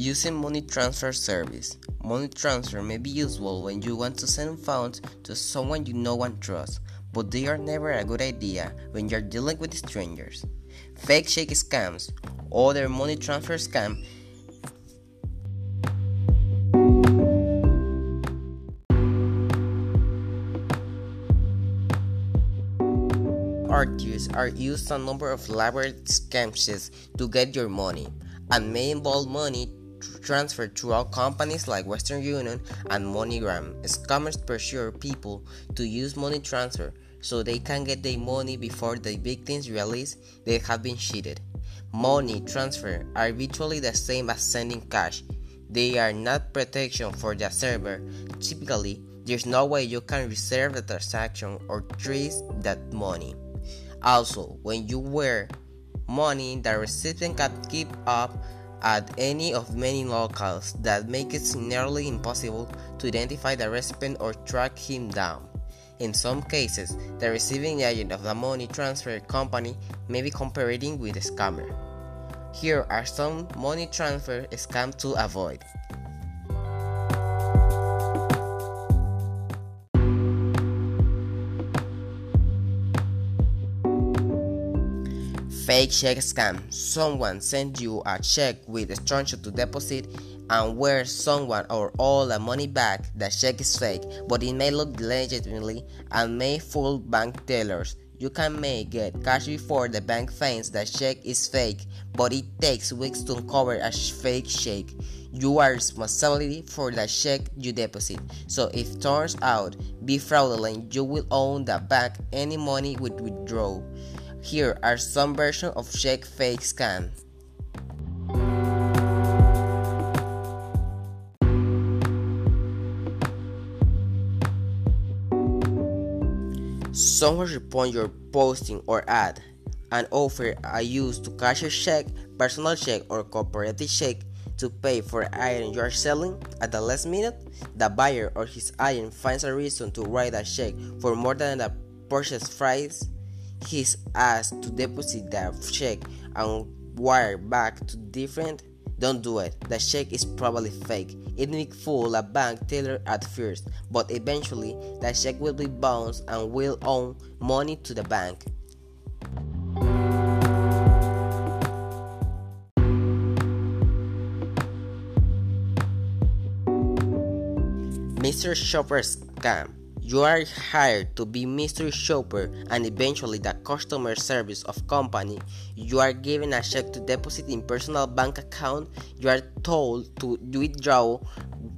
Using money transfer service. Money transfer may be useful when you want to send funds to someone you know and trust, but they are never a good idea when you're dealing with strangers. Fake shake scams, other money transfer scam Artists are used a number of elaborate scams to get your money and may involve money transferred throughout companies like Western Union and MoneyGram. Scammers pressure people to use money transfer so they can get their money before the victims realize they have been cheated. Money transfer are virtually the same as sending cash. They are not protection for the server. Typically, there's no way you can reserve the transaction or trace that money. Also, when you wear money, the recipient can keep up at any of many locales that make it nearly impossible to identify the recipient or track him down. In some cases, the receiving agent of the money transfer company may be cooperating with the scammer. Here are some money transfer scams to avoid. Fake check scam. Someone sends you a check with instruction to deposit and where someone or all the money back. The check is fake, but it may look legitimately and may fool bank tellers. You can may get cash before the bank finds the check is fake, but it takes weeks to uncover a fake check. You are responsible for the check you deposit. So if turns out be fraudulent, you will own the bank any money would withdraw. Here are some versions of check fake scam. Someone respond your posting or ad and offer a use to cash a check, personal check, or cooperative check to pay for item you are selling. At the last minute, the buyer or his agent finds a reason to write a check for more than the purchase price he's asked to deposit the check and wire back to different don't do it. The check is probably fake. It may fool a bank teller at first but eventually the check will be bounced and will owe money to the bank. Mr. Shopper scam you are hired to be mystery shopper and eventually the customer service of company. You are given a check to deposit in personal bank account. You are told to withdraw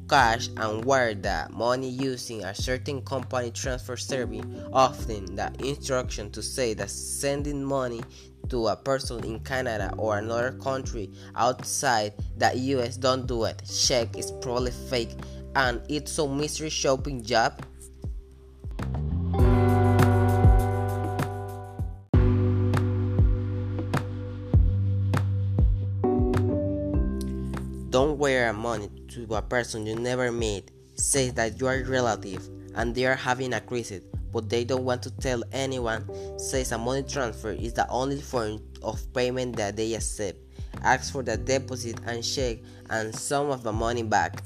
cash and wire the money using a certain company transfer service. Often the instruction to say that sending money to a person in Canada or another country outside the US don't do it. Check is probably fake and it's a mystery shopping job Don't wire money to a person you never meet. Say that you are relative and they are having a crisis, but they don't want to tell anyone. Says a money transfer is the only form of payment that they accept. Ask for the deposit and check and some of the money back.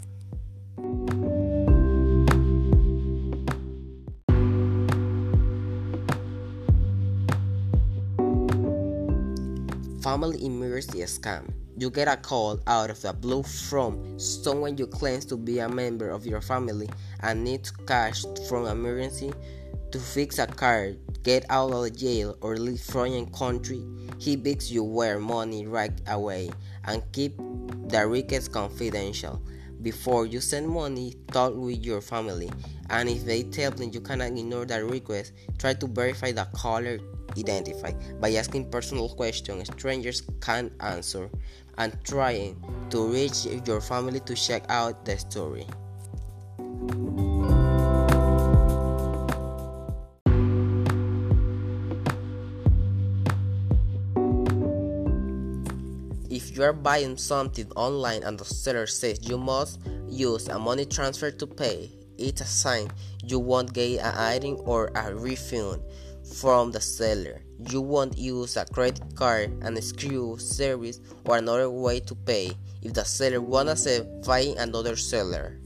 Family emergency scam. You get a call out of the blue from someone you claim to be a member of your family and need cash from emergency to fix a car, get out of jail, or leave foreign country. He begs you wire money right away and keep the request confidential. Before you send money, talk with your family, and if they tell them you cannot ignore the request, try to verify the caller identify by asking personal questions strangers can't answer and trying to reach your family to check out the story. If you are buying something online and the seller says you must use a money transfer to pay, it's a sign you won't get an item or a refund. from the seller. You won't use a credit card, an escrow service, or another way to pay if the seller accept find another seller.